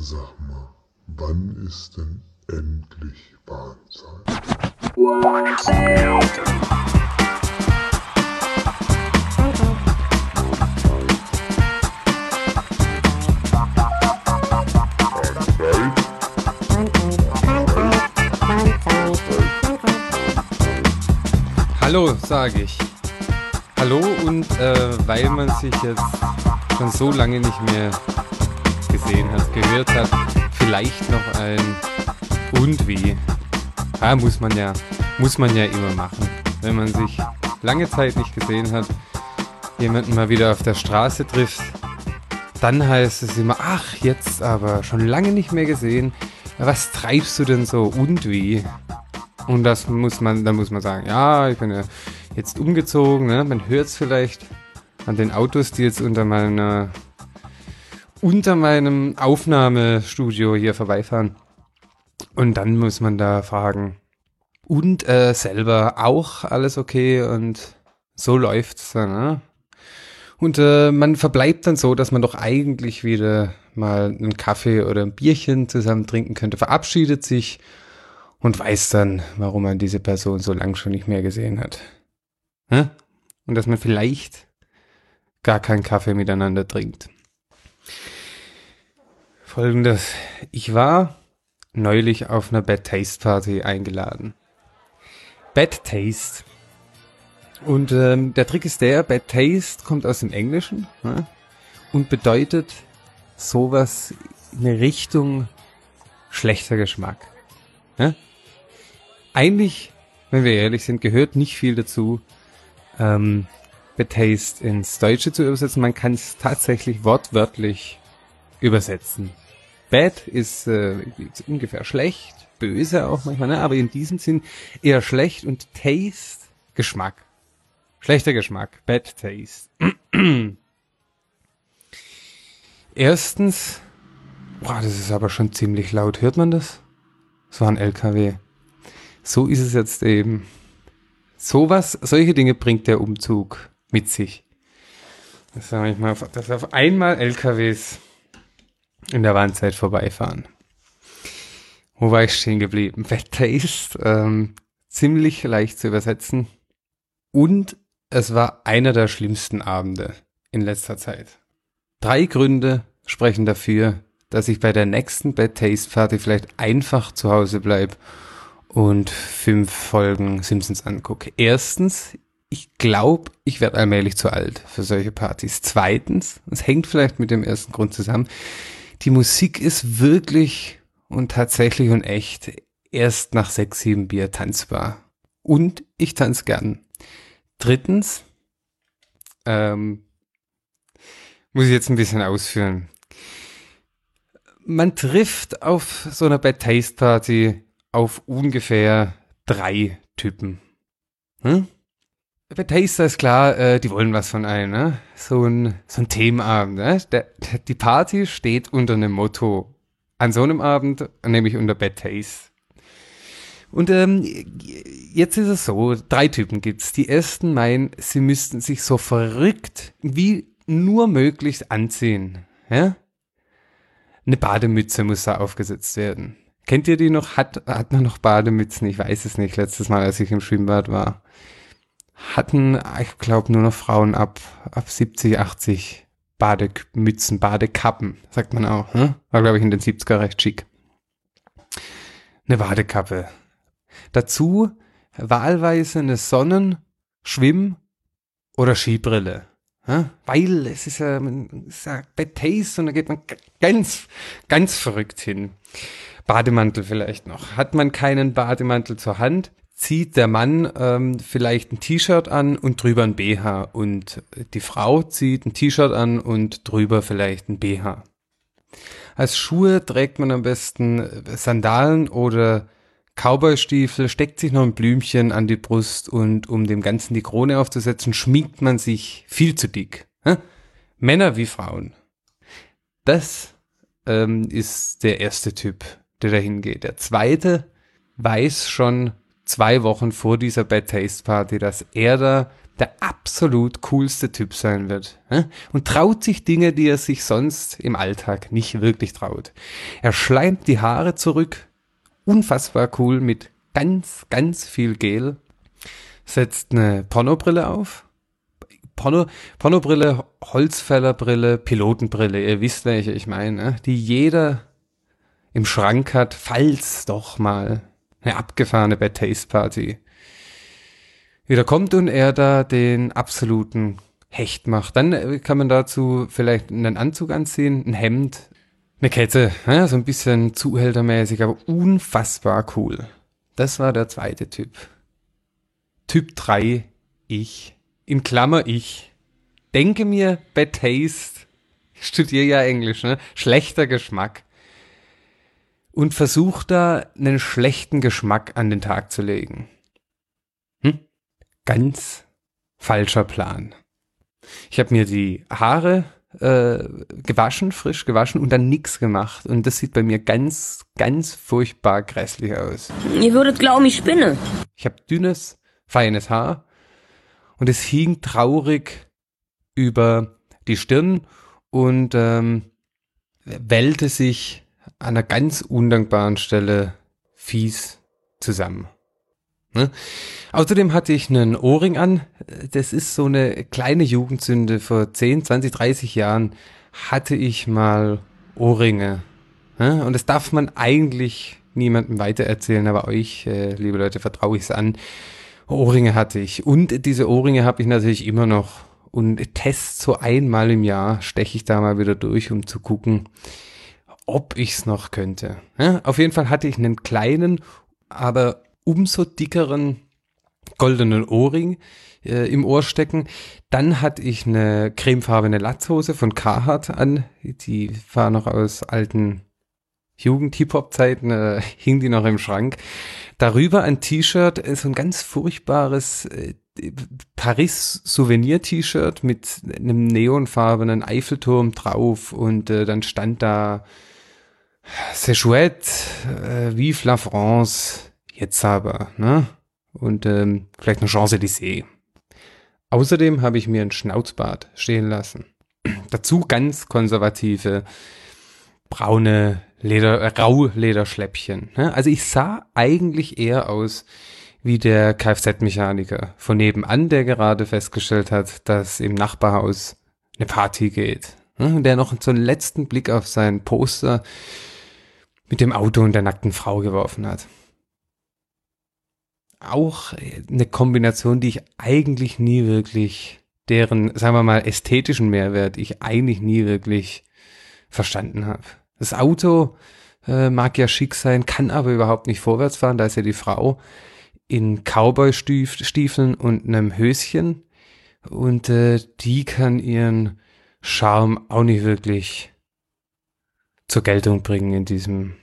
Sag mal, wann ist denn endlich Bahnzeit? Hallo, sage ich. Hallo und äh, weil man sich jetzt schon so lange nicht mehr gesehen hat, gehört hat, vielleicht noch ein und wie. Ja, muss man ja, muss man ja immer machen. Wenn man sich lange Zeit nicht gesehen hat, jemanden mal wieder auf der Straße trifft, dann heißt es immer, ach, jetzt aber schon lange nicht mehr gesehen. Was treibst du denn so und wie? Und das muss man, da muss man sagen, ja, ich bin ja jetzt umgezogen, ne? man hört es vielleicht an den Autos, die jetzt unter meiner unter meinem Aufnahmestudio hier vorbeifahren. Und dann muss man da fragen, und äh, selber auch alles okay und so läuft's dann, ne? Und äh, man verbleibt dann so, dass man doch eigentlich wieder mal einen Kaffee oder ein Bierchen zusammen trinken könnte, verabschiedet sich und weiß dann, warum man diese Person so lang schon nicht mehr gesehen hat. Hä? Und dass man vielleicht gar keinen Kaffee miteinander trinkt. Folgendes. Ich war neulich auf einer Bad Taste Party eingeladen. Bad Taste. Und ähm, der Trick ist der, Bad Taste kommt aus dem Englischen ne? und bedeutet sowas in Richtung schlechter Geschmack. Ne? Eigentlich, wenn wir ehrlich sind, gehört nicht viel dazu, ähm, Bad Taste ins Deutsche zu übersetzen. Man kann es tatsächlich wortwörtlich übersetzen. Bad ist äh, ungefähr schlecht, böse auch manchmal, ne? aber in diesem Sinn eher schlecht und Taste Geschmack. Schlechter Geschmack, Bad Taste. Erstens, boah, das ist aber schon ziemlich laut. Hört man das? Das war ein LKW. So ist es jetzt eben. Sowas, solche Dinge bringt der Umzug mit sich. Das sage ich mal, dass auf einmal LKWs in der Warnzeit vorbeifahren. Wo war ich stehen geblieben? Wetter ist ähm, ziemlich leicht zu übersetzen. Und es war einer der schlimmsten Abende in letzter Zeit. Drei Gründe sprechen dafür, dass ich bei der nächsten Bad Taste Party vielleicht einfach zu Hause bleib und fünf Folgen Simpsons angucke. Erstens, ich glaube, ich werde allmählich zu alt für solche Partys. Zweitens, es hängt vielleicht mit dem ersten Grund zusammen, die Musik ist wirklich und tatsächlich und echt erst nach sechs, sieben Bier tanzbar. Und ich tanze gern. Drittens, ähm, muss ich jetzt ein bisschen ausführen. Man trifft auf so einer Bad Taste Party auf ungefähr drei Typen. Hm? Bei Taster ist klar, äh, die wollen was von einem, ne? So ein, so ein Themenabend, ne? Der, der, die Party steht unter einem Motto. An so einem Abend, nämlich unter Bad Taste. Und ähm, jetzt ist es so, drei Typen gibt's. Die ersten meinen, sie müssten sich so verrückt wie nur möglich anziehen. Ja? Eine Bademütze muss da aufgesetzt werden. Kennt ihr die noch? Hat, hat man noch Bademützen? Ich weiß es nicht. Letztes Mal, als ich im Schwimmbad war hatten, ich glaube, nur noch Frauen ab, ab 70, 80 Bademützen, Badekappen, sagt man auch. Ne? War, glaube ich, in den 70er recht schick. Eine Badekappe. Dazu wahlweise eine Sonnen-, Schwimm- oder Skibrille. Ja? Weil es ist ja, man sagt Bad Taste und da geht man ganz, ganz verrückt hin. Bademantel vielleicht noch. Hat man keinen Bademantel zur Hand, zieht der Mann ähm, vielleicht ein T-Shirt an und drüber ein BH und die Frau zieht ein T-Shirt an und drüber vielleicht ein BH. Als Schuhe trägt man am besten Sandalen oder Cowboystiefel, steckt sich noch ein Blümchen an die Brust und um dem Ganzen die Krone aufzusetzen, schminkt man sich viel zu dick. Hä? Männer wie Frauen. Das ähm, ist der erste Typ, der dahin geht. Der zweite weiß schon, zwei Wochen vor dieser Bad Taste Party, dass er da der absolut coolste Typ sein wird und traut sich Dinge, die er sich sonst im Alltag nicht wirklich traut. Er schleimt die Haare zurück, unfassbar cool mit ganz, ganz viel Gel, setzt eine Pornobrille auf. Porno, Pornobrille, Holzfällerbrille, Pilotenbrille, ihr wisst, welche ich meine, ne? die jeder im Schrank hat, falls doch mal eine abgefahrene Bad Taste Party wieder kommt und er da den absoluten Hecht macht. Dann äh, kann man dazu vielleicht einen Anzug anziehen, ein Hemd, eine Kette, ja, so ein bisschen zuhältermäßig, aber unfassbar cool. Das war der zweite Typ. Typ 3, ich. In Klammer ich. Denke mir, Bad Taste, ich studiere ja Englisch, ne? Schlechter Geschmack. Und versuche da einen schlechten Geschmack an den Tag zu legen. Hm? Ganz falscher Plan. Ich habe mir die Haare äh, gewaschen, frisch gewaschen und dann nix gemacht. Und das sieht bei mir ganz, ganz furchtbar grässlich aus. Ihr würdet glauben, ich spinne. Ich habe dünnes, feines Haar und es hing traurig über die Stirn und ähm, wellte sich an einer ganz undankbaren Stelle fies zusammen. Ne? Außerdem hatte ich einen Ohrring an. Das ist so eine kleine Jugendsünde. Vor 10, 20, 30 Jahren hatte ich mal Ohrringe. Ne? Und das darf man eigentlich niemandem weitererzählen, aber euch, äh, liebe Leute, vertraue ich es an. Ohrringe hatte ich. Und diese Ohrringe habe ich natürlich immer noch. Und test so einmal im Jahr, steche ich da mal wieder durch, um zu gucken, ob ich es noch könnte. Ja, auf jeden Fall hatte ich einen kleinen, aber umso dickeren goldenen Ohrring äh, im Ohr stecken. Dann hatte ich eine cremefarbene Latzhose von Carhartt an. Die war noch aus alten Jugend-Hip-Hop-Zeiten, äh, hing die noch im Schrank. Darüber ein T-Shirt, äh, so ein ganz furchtbares äh, Paris-Souvenir-T-Shirt mit einem neonfarbenen Eiffelturm drauf und äh, dann stand da C'est chouette, äh, vive la France, Jetzt aber, ne? Und ähm, vielleicht Chance Champs-Élysées. Außerdem habe ich mir ein Schnauzbart stehen lassen. Dazu ganz konservative braune Leder, äh, Raulederschläppchen. Ne? Also ich sah eigentlich eher aus wie der Kfz-Mechaniker von nebenan, der gerade festgestellt hat, dass im Nachbarhaus eine Party geht. Ne? Der noch einen letzten Blick auf sein Poster mit dem Auto und der nackten Frau geworfen hat auch eine Kombination, die ich eigentlich nie wirklich, deren, sagen wir mal, ästhetischen Mehrwert ich eigentlich nie wirklich verstanden habe. Das Auto äh, mag ja schick sein, kann aber überhaupt nicht vorwärts fahren. Da ist ja die Frau in Cowboy-Stiefeln und einem Höschen und äh, die kann ihren Charme auch nicht wirklich zur Geltung bringen in diesem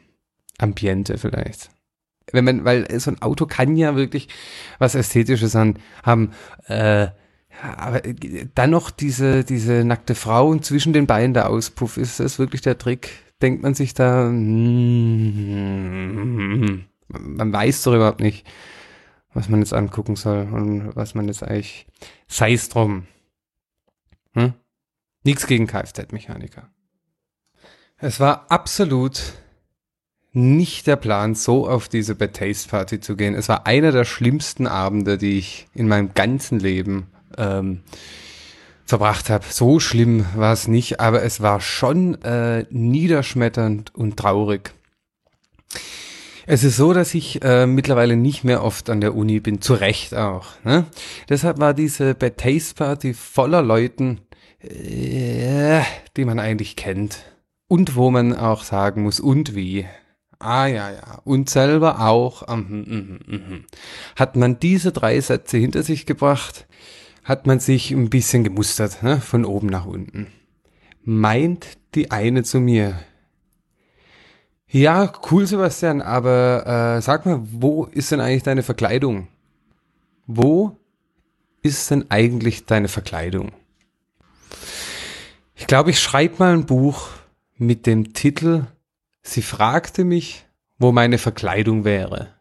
Ambiente vielleicht wenn man, weil so ein Auto kann ja wirklich was Ästhetisches an, haben. Äh, aber dann noch diese, diese nackte Frau und zwischen den Beinen der Auspuff, ist das wirklich der Trick? Denkt man sich da, mm, man weiß doch überhaupt nicht, was man jetzt angucken soll und was man jetzt eigentlich, sei es drum. Hm? Nichts gegen Kfz-Mechaniker. Es war absolut nicht der Plan, so auf diese Bad Taste Party zu gehen. Es war einer der schlimmsten Abende, die ich in meinem ganzen Leben ähm, verbracht habe. So schlimm war es nicht, aber es war schon äh, niederschmetternd und traurig. Es ist so, dass ich äh, mittlerweile nicht mehr oft an der Uni bin, zu Recht auch. Ne? Deshalb war diese Bad Taste Party voller Leuten, äh, die man eigentlich kennt. Und wo man auch sagen muss, und wie. Ah ja, ja. Und selber auch. Ähm, mh, mh, mh. Hat man diese drei Sätze hinter sich gebracht, hat man sich ein bisschen gemustert, ne? von oben nach unten. Meint die eine zu mir. Ja, cool, Sebastian, aber äh, sag mal, wo ist denn eigentlich deine Verkleidung? Wo ist denn eigentlich deine Verkleidung? Ich glaube, ich schreibe mal ein Buch mit dem Titel Sie fragte mich, wo meine Verkleidung wäre.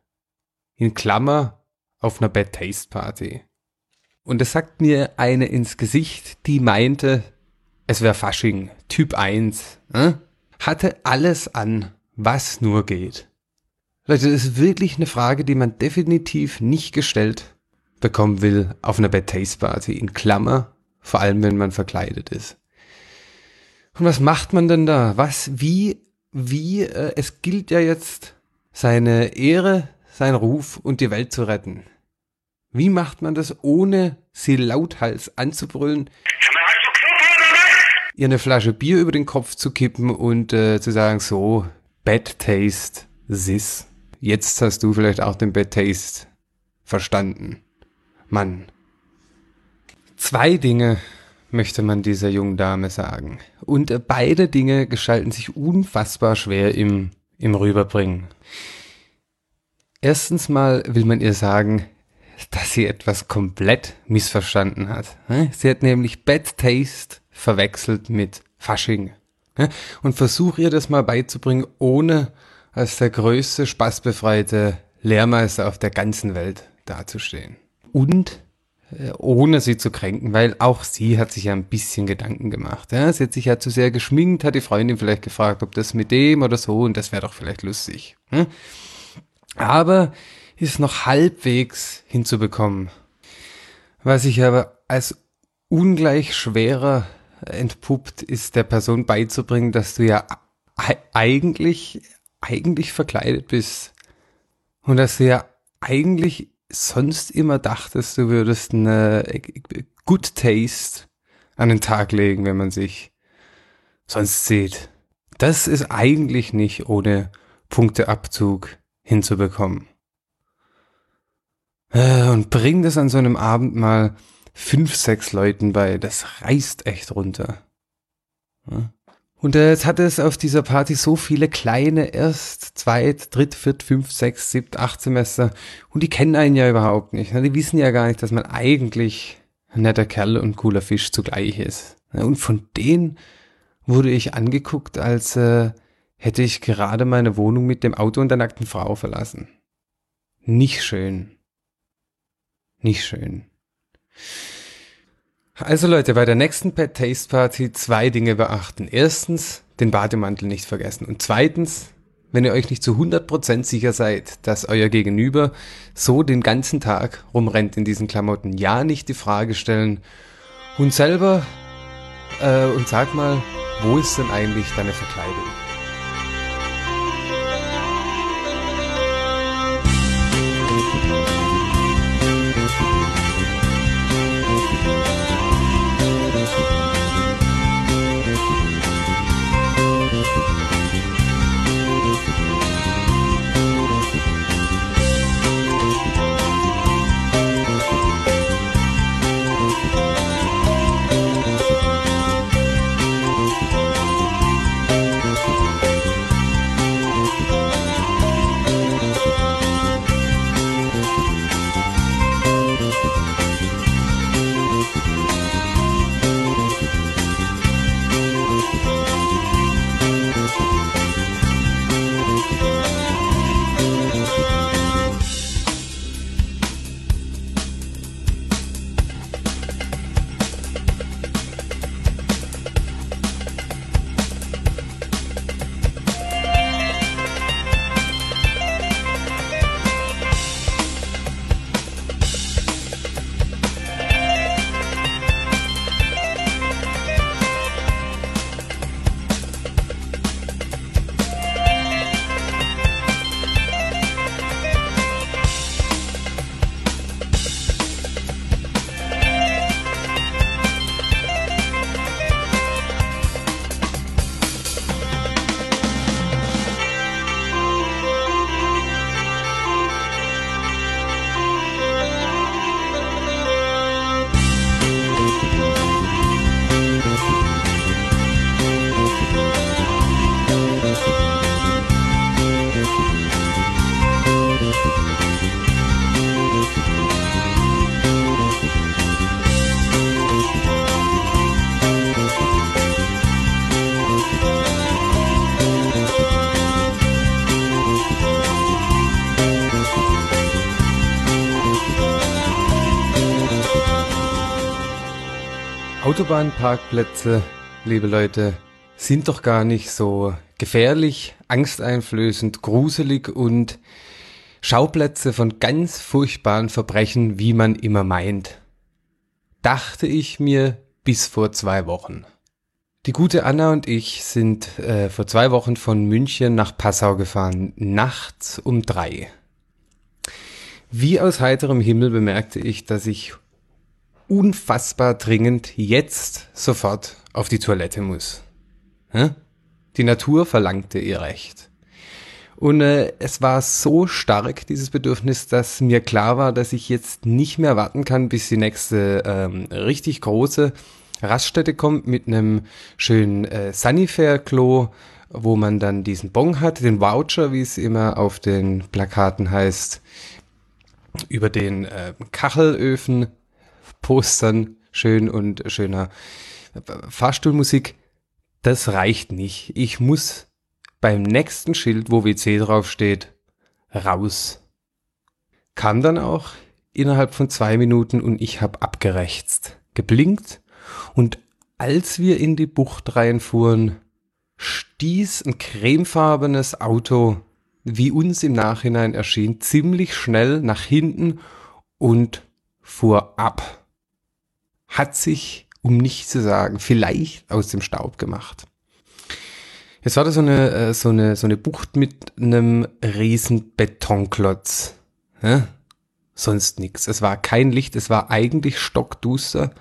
In Klammer auf einer Bad Taste Party. Und es sagt mir eine ins Gesicht, die meinte, es wäre Fasching, Typ 1, äh? hatte alles an, was nur geht. Leute, das ist wirklich eine Frage, die man definitiv nicht gestellt bekommen will auf einer Bad Taste Party, in Klammer, vor allem wenn man verkleidet ist. Und was macht man denn da? Was, wie, wie, äh, es gilt ja jetzt seine Ehre, sein Ruf und die Welt zu retten. Wie macht man das, ohne sie lauthals anzubrüllen? Ihr eine Flasche Bier über den Kopf zu kippen und äh, zu sagen, so, Bad Taste, sis. Jetzt hast du vielleicht auch den Bad Taste verstanden. Mann. Zwei Dinge möchte man dieser jungen Dame sagen. Und äh, beide Dinge gestalten sich unfassbar schwer im, im Rüberbringen. Erstens mal will man ihr sagen, dass sie etwas komplett missverstanden hat. Sie hat nämlich Bad Taste verwechselt mit Fasching. Und versuch ihr das mal beizubringen, ohne als der größte spaßbefreite Lehrmeister auf der ganzen Welt dazustehen. Und ohne sie zu kränken, weil auch sie hat sich ja ein bisschen Gedanken gemacht. Ja? Sie hat sich ja zu sehr geschminkt, hat die Freundin vielleicht gefragt, ob das mit dem oder so und das wäre doch vielleicht lustig. Ja? Aber ist noch halbwegs hinzubekommen. Was sich aber als ungleich schwerer entpuppt, ist der Person beizubringen, dass du ja eigentlich, eigentlich verkleidet bist. Und dass du ja eigentlich sonst immer dachtest, du würdest eine Good Taste an den Tag legen, wenn man sich sonst sieht. Das ist eigentlich nicht ohne Punkteabzug hinzubekommen. Äh, und bring das an so einem Abend mal fünf, sechs Leuten bei. Das reißt echt runter. Und jetzt hat es auf dieser Party so viele kleine Erst-, Zweit-, Dritt-, Viert-, Fünf-, Sechs-, Siebt-, Acht Semester und die kennen einen ja überhaupt nicht. Die wissen ja gar nicht, dass man eigentlich ein netter Kerl und cooler Fisch zugleich ist. Und von denen wurde ich angeguckt, als äh, hätte ich gerade meine Wohnung mit dem Auto und der nackten Frau verlassen. Nicht schön. Nicht schön. Also Leute, bei der nächsten Pet Taste Party zwei Dinge beachten. Erstens, den Bademantel nicht vergessen. Und zweitens, wenn ihr euch nicht zu 100% sicher seid, dass euer Gegenüber so den ganzen Tag rumrennt in diesen Klamotten, ja nicht die Frage stellen und selber äh, und sag mal, wo ist denn eigentlich deine Verkleidung? Musik Autobahnparkplätze, liebe Leute, sind doch gar nicht so gefährlich, angsteinflößend, gruselig und Schauplätze von ganz furchtbaren Verbrechen, wie man immer meint. Dachte ich mir bis vor zwei Wochen. Die gute Anna und ich sind äh, vor zwei Wochen von München nach Passau gefahren, nachts um drei. Wie aus heiterem Himmel bemerkte ich, dass ich unfassbar dringend jetzt sofort auf die Toilette muss. Die Natur verlangte ihr Recht. Und äh, es war so stark, dieses Bedürfnis, dass mir klar war, dass ich jetzt nicht mehr warten kann, bis die nächste ähm, richtig große Raststätte kommt mit einem schönen äh, Sunnyfair-Klo, wo man dann diesen Bon hat, den Voucher, wie es immer auf den Plakaten heißt, über den äh, Kachelöfen Postern schön und schöner Fahrstuhlmusik. Das reicht nicht. Ich muss beim nächsten Schild, wo WC draufsteht, raus. Kam dann auch innerhalb von zwei Minuten und ich habe abgerechtst, geblinkt und als wir in die Bucht reinfuhren, stieß ein cremefarbenes Auto, wie uns im Nachhinein erschien, ziemlich schnell nach hinten und fuhr ab hat sich, um nicht zu sagen, vielleicht aus dem Staub gemacht. Jetzt war da so eine, äh, so eine, so eine Bucht mit einem riesen Betonklotz. Ja? Sonst nichts. Es war kein Licht, es war eigentlich stockduster.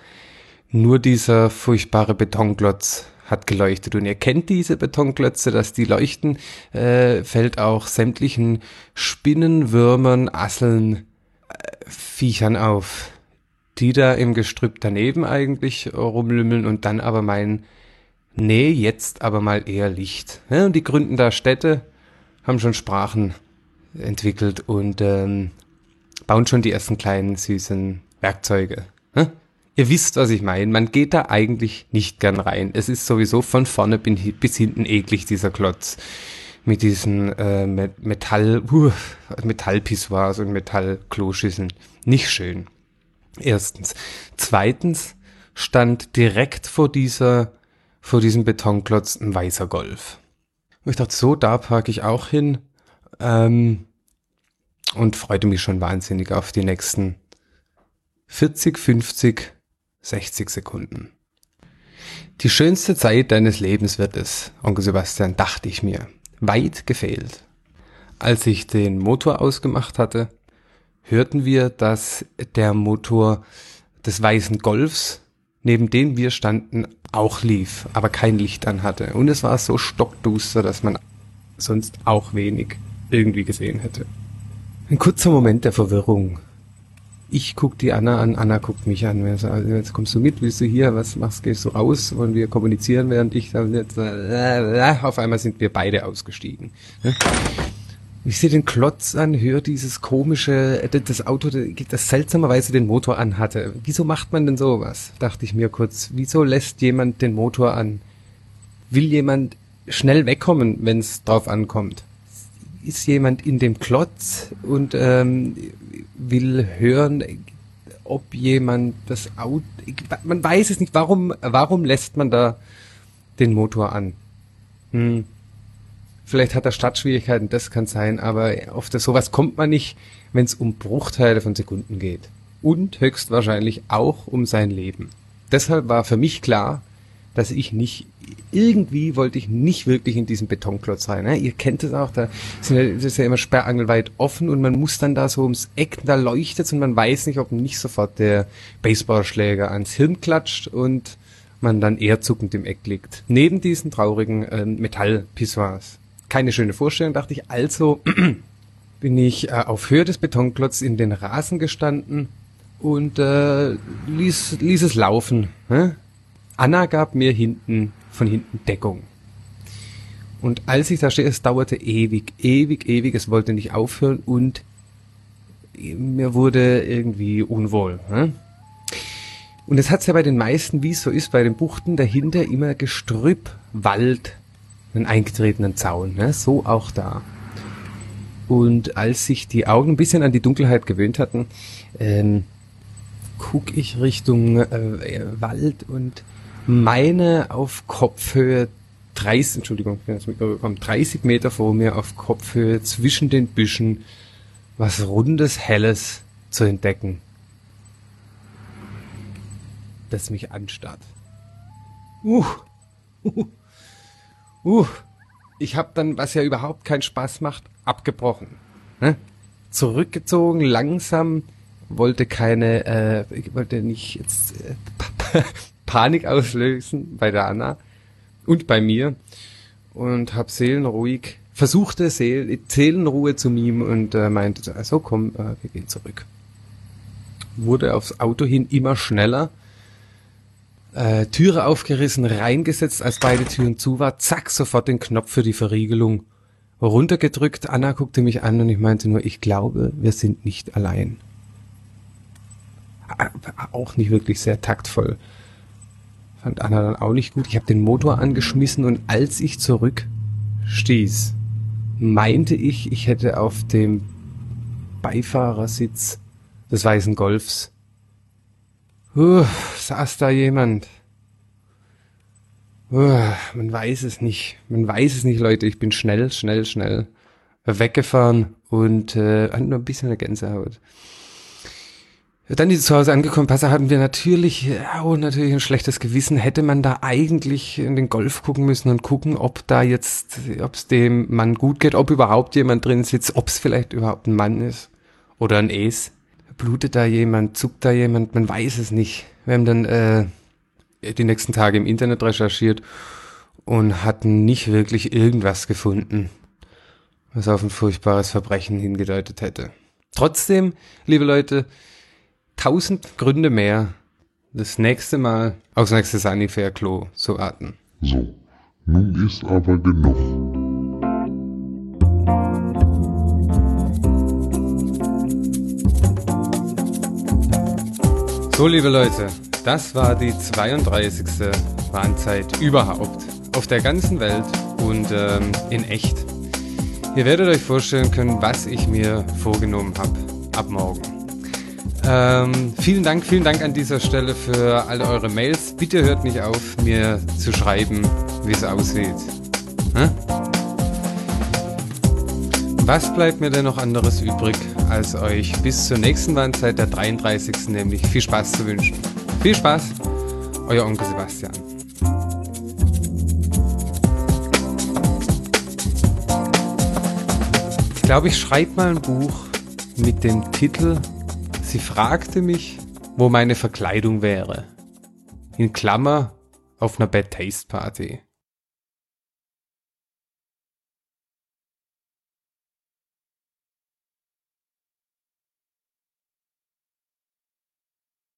Nur dieser furchtbare Betonklotz hat geleuchtet. Und ihr kennt diese Betonklötze, dass die leuchten, äh, fällt auch sämtlichen Spinnen, Würmern, Asseln, äh, Viechern auf die da im Gestrüpp daneben eigentlich rumlümmeln und dann aber meinen, nee, jetzt aber mal eher Licht. Ja, und die gründen da Städte, haben schon Sprachen entwickelt und ähm, bauen schon die ersten kleinen süßen Werkzeuge. Ja? Ihr wisst, was ich meine. Man geht da eigentlich nicht gern rein. Es ist sowieso von vorne bis hinten eklig, dieser Klotz. Mit diesen äh, Metall, uh, Metallpissoirs und Metallkloschüsseln. Nicht schön. Erstens. Zweitens stand direkt vor dieser, vor diesem Betonklotz ein weißer Golf. Und ich dachte, so, da parke ich auch hin. Ähm, und freute mich schon wahnsinnig auf die nächsten 40, 50, 60 Sekunden. Die schönste Zeit deines Lebens wird es, Onkel Sebastian, dachte ich mir. Weit gefehlt. Als ich den Motor ausgemacht hatte, hörten wir, dass der Motor des weißen Golfs, neben dem wir standen, auch lief, aber kein Licht an hatte. Und es war so stockduster, dass man sonst auch wenig irgendwie gesehen hätte. Ein kurzer Moment der Verwirrung. Ich guck die Anna an, Anna guckt mich an. Also, jetzt kommst du mit, willst du hier, was machst, gehst du raus? Wollen wir kommunizieren, während ich dann jetzt, äh, auf einmal sind wir beide ausgestiegen. Ich sehe den Klotz an, höre dieses komische, äh, das Auto, das seltsamerweise den Motor anhatte. Wieso macht man denn sowas? Dachte ich mir kurz. Wieso lässt jemand den Motor an? Will jemand schnell wegkommen, wenn es drauf ankommt? Ist jemand in dem Klotz und ähm, will hören, ob jemand das Auto, man weiß es nicht, warum, warum lässt man da den Motor an? Hm. Vielleicht hat er Startschwierigkeiten, das kann sein, aber auf das, sowas kommt man nicht, wenn es um Bruchteile von Sekunden geht. Und höchstwahrscheinlich auch um sein Leben. Deshalb war für mich klar, dass ich nicht, irgendwie wollte ich nicht wirklich in diesen Betonklotz rein. Ne? Ihr kennt es auch, da sind ja, das ist ja immer sperrangelweit offen und man muss dann da so ums Eck, da leuchtet und man weiß nicht, ob nicht sofort der Baseballschläger ans Hirn klatscht und man dann eher zuckend im Eck liegt. Neben diesen traurigen äh, Metallpissoirs keine schöne Vorstellung, dachte ich. Also bin ich äh, auf Höhe des Betonklotz in den Rasen gestanden und äh, ließ, ließ es laufen. Hä? Anna gab mir hinten von hinten Deckung. Und als ich da stehe, es dauerte ewig, ewig, ewig, es wollte nicht aufhören und mir wurde irgendwie unwohl. Hä? Und es hat ja bei den meisten, wie es so ist, bei den Buchten dahinter immer Gestrüpp, Wald, einen eingetretenen Zaun, ne? so auch da. Und als sich die Augen ein bisschen an die Dunkelheit gewöhnt hatten, ähm, gucke ich Richtung äh, Wald und meine auf Kopfhöhe 30, Entschuldigung, ich bin jetzt mitbekommen, 30 Meter vor mir auf Kopfhöhe zwischen den Büschen was rundes, helles zu entdecken. Das mich anstarrt. Uh, uh, uh. Ich habe dann, was ja überhaupt keinen Spaß macht, abgebrochen. Ne? Zurückgezogen, langsam, wollte keine, äh, ich wollte nicht jetzt äh, Panik auslösen bei der Anna und bei mir und habe seelenruhig versuchte Seel Seelenruhe zu mimen und äh, meinte, also komm, äh, wir gehen zurück. Wurde aufs Auto hin immer schneller, äh, Türe aufgerissen, reingesetzt, als beide Türen zu war, zack, sofort den Knopf für die Verriegelung runtergedrückt. Anna guckte mich an und ich meinte nur, ich glaube, wir sind nicht allein. Auch nicht wirklich sehr taktvoll. Fand Anna dann auch nicht gut. Ich habe den Motor angeschmissen und als ich zurück stieß, meinte ich, ich hätte auf dem Beifahrersitz des weißen Golfs uh, saß da jemand. Uh, man weiß es nicht. Man weiß es nicht, Leute. Ich bin schnell, schnell, schnell weggefahren und äh, nur ein bisschen eine Gänsehaut. Dann die zu Hause angekommen, Passer hatten wir natürlich, oh, natürlich ein schlechtes Gewissen. Hätte man da eigentlich in den Golf gucken müssen und gucken, ob da jetzt, ob es dem Mann gut geht, ob überhaupt jemand drin sitzt, ob es vielleicht überhaupt ein Mann ist oder ein Es. Blutet da jemand, zuckt da jemand, man weiß es nicht. Wir haben dann äh, die nächsten Tage im Internet recherchiert und hatten nicht wirklich irgendwas gefunden, was auf ein furchtbares Verbrechen hingedeutet hätte. Trotzdem, liebe Leute, tausend Gründe mehr, das nächste Mal aufs nächste Sanifair-Klo zu warten. So, nun ist aber genug. So, liebe Leute, das war die 32. Warnzeit überhaupt auf der ganzen Welt und ähm, in echt. Ihr werdet euch vorstellen können, was ich mir vorgenommen habe ab morgen. Ähm, vielen Dank, vielen Dank an dieser Stelle für alle eure Mails. Bitte hört nicht auf, mir zu schreiben, wie es aussieht. Hm? Was bleibt mir denn noch anderes übrig, als euch bis zur nächsten Warnzeit der 33. nämlich viel Spaß zu wünschen? Viel Spaß, euer Onkel Sebastian. Ich glaube, ich schreibe mal ein Buch mit dem Titel Sie fragte mich, wo meine Verkleidung wäre. In Klammer auf einer Bad Taste Party.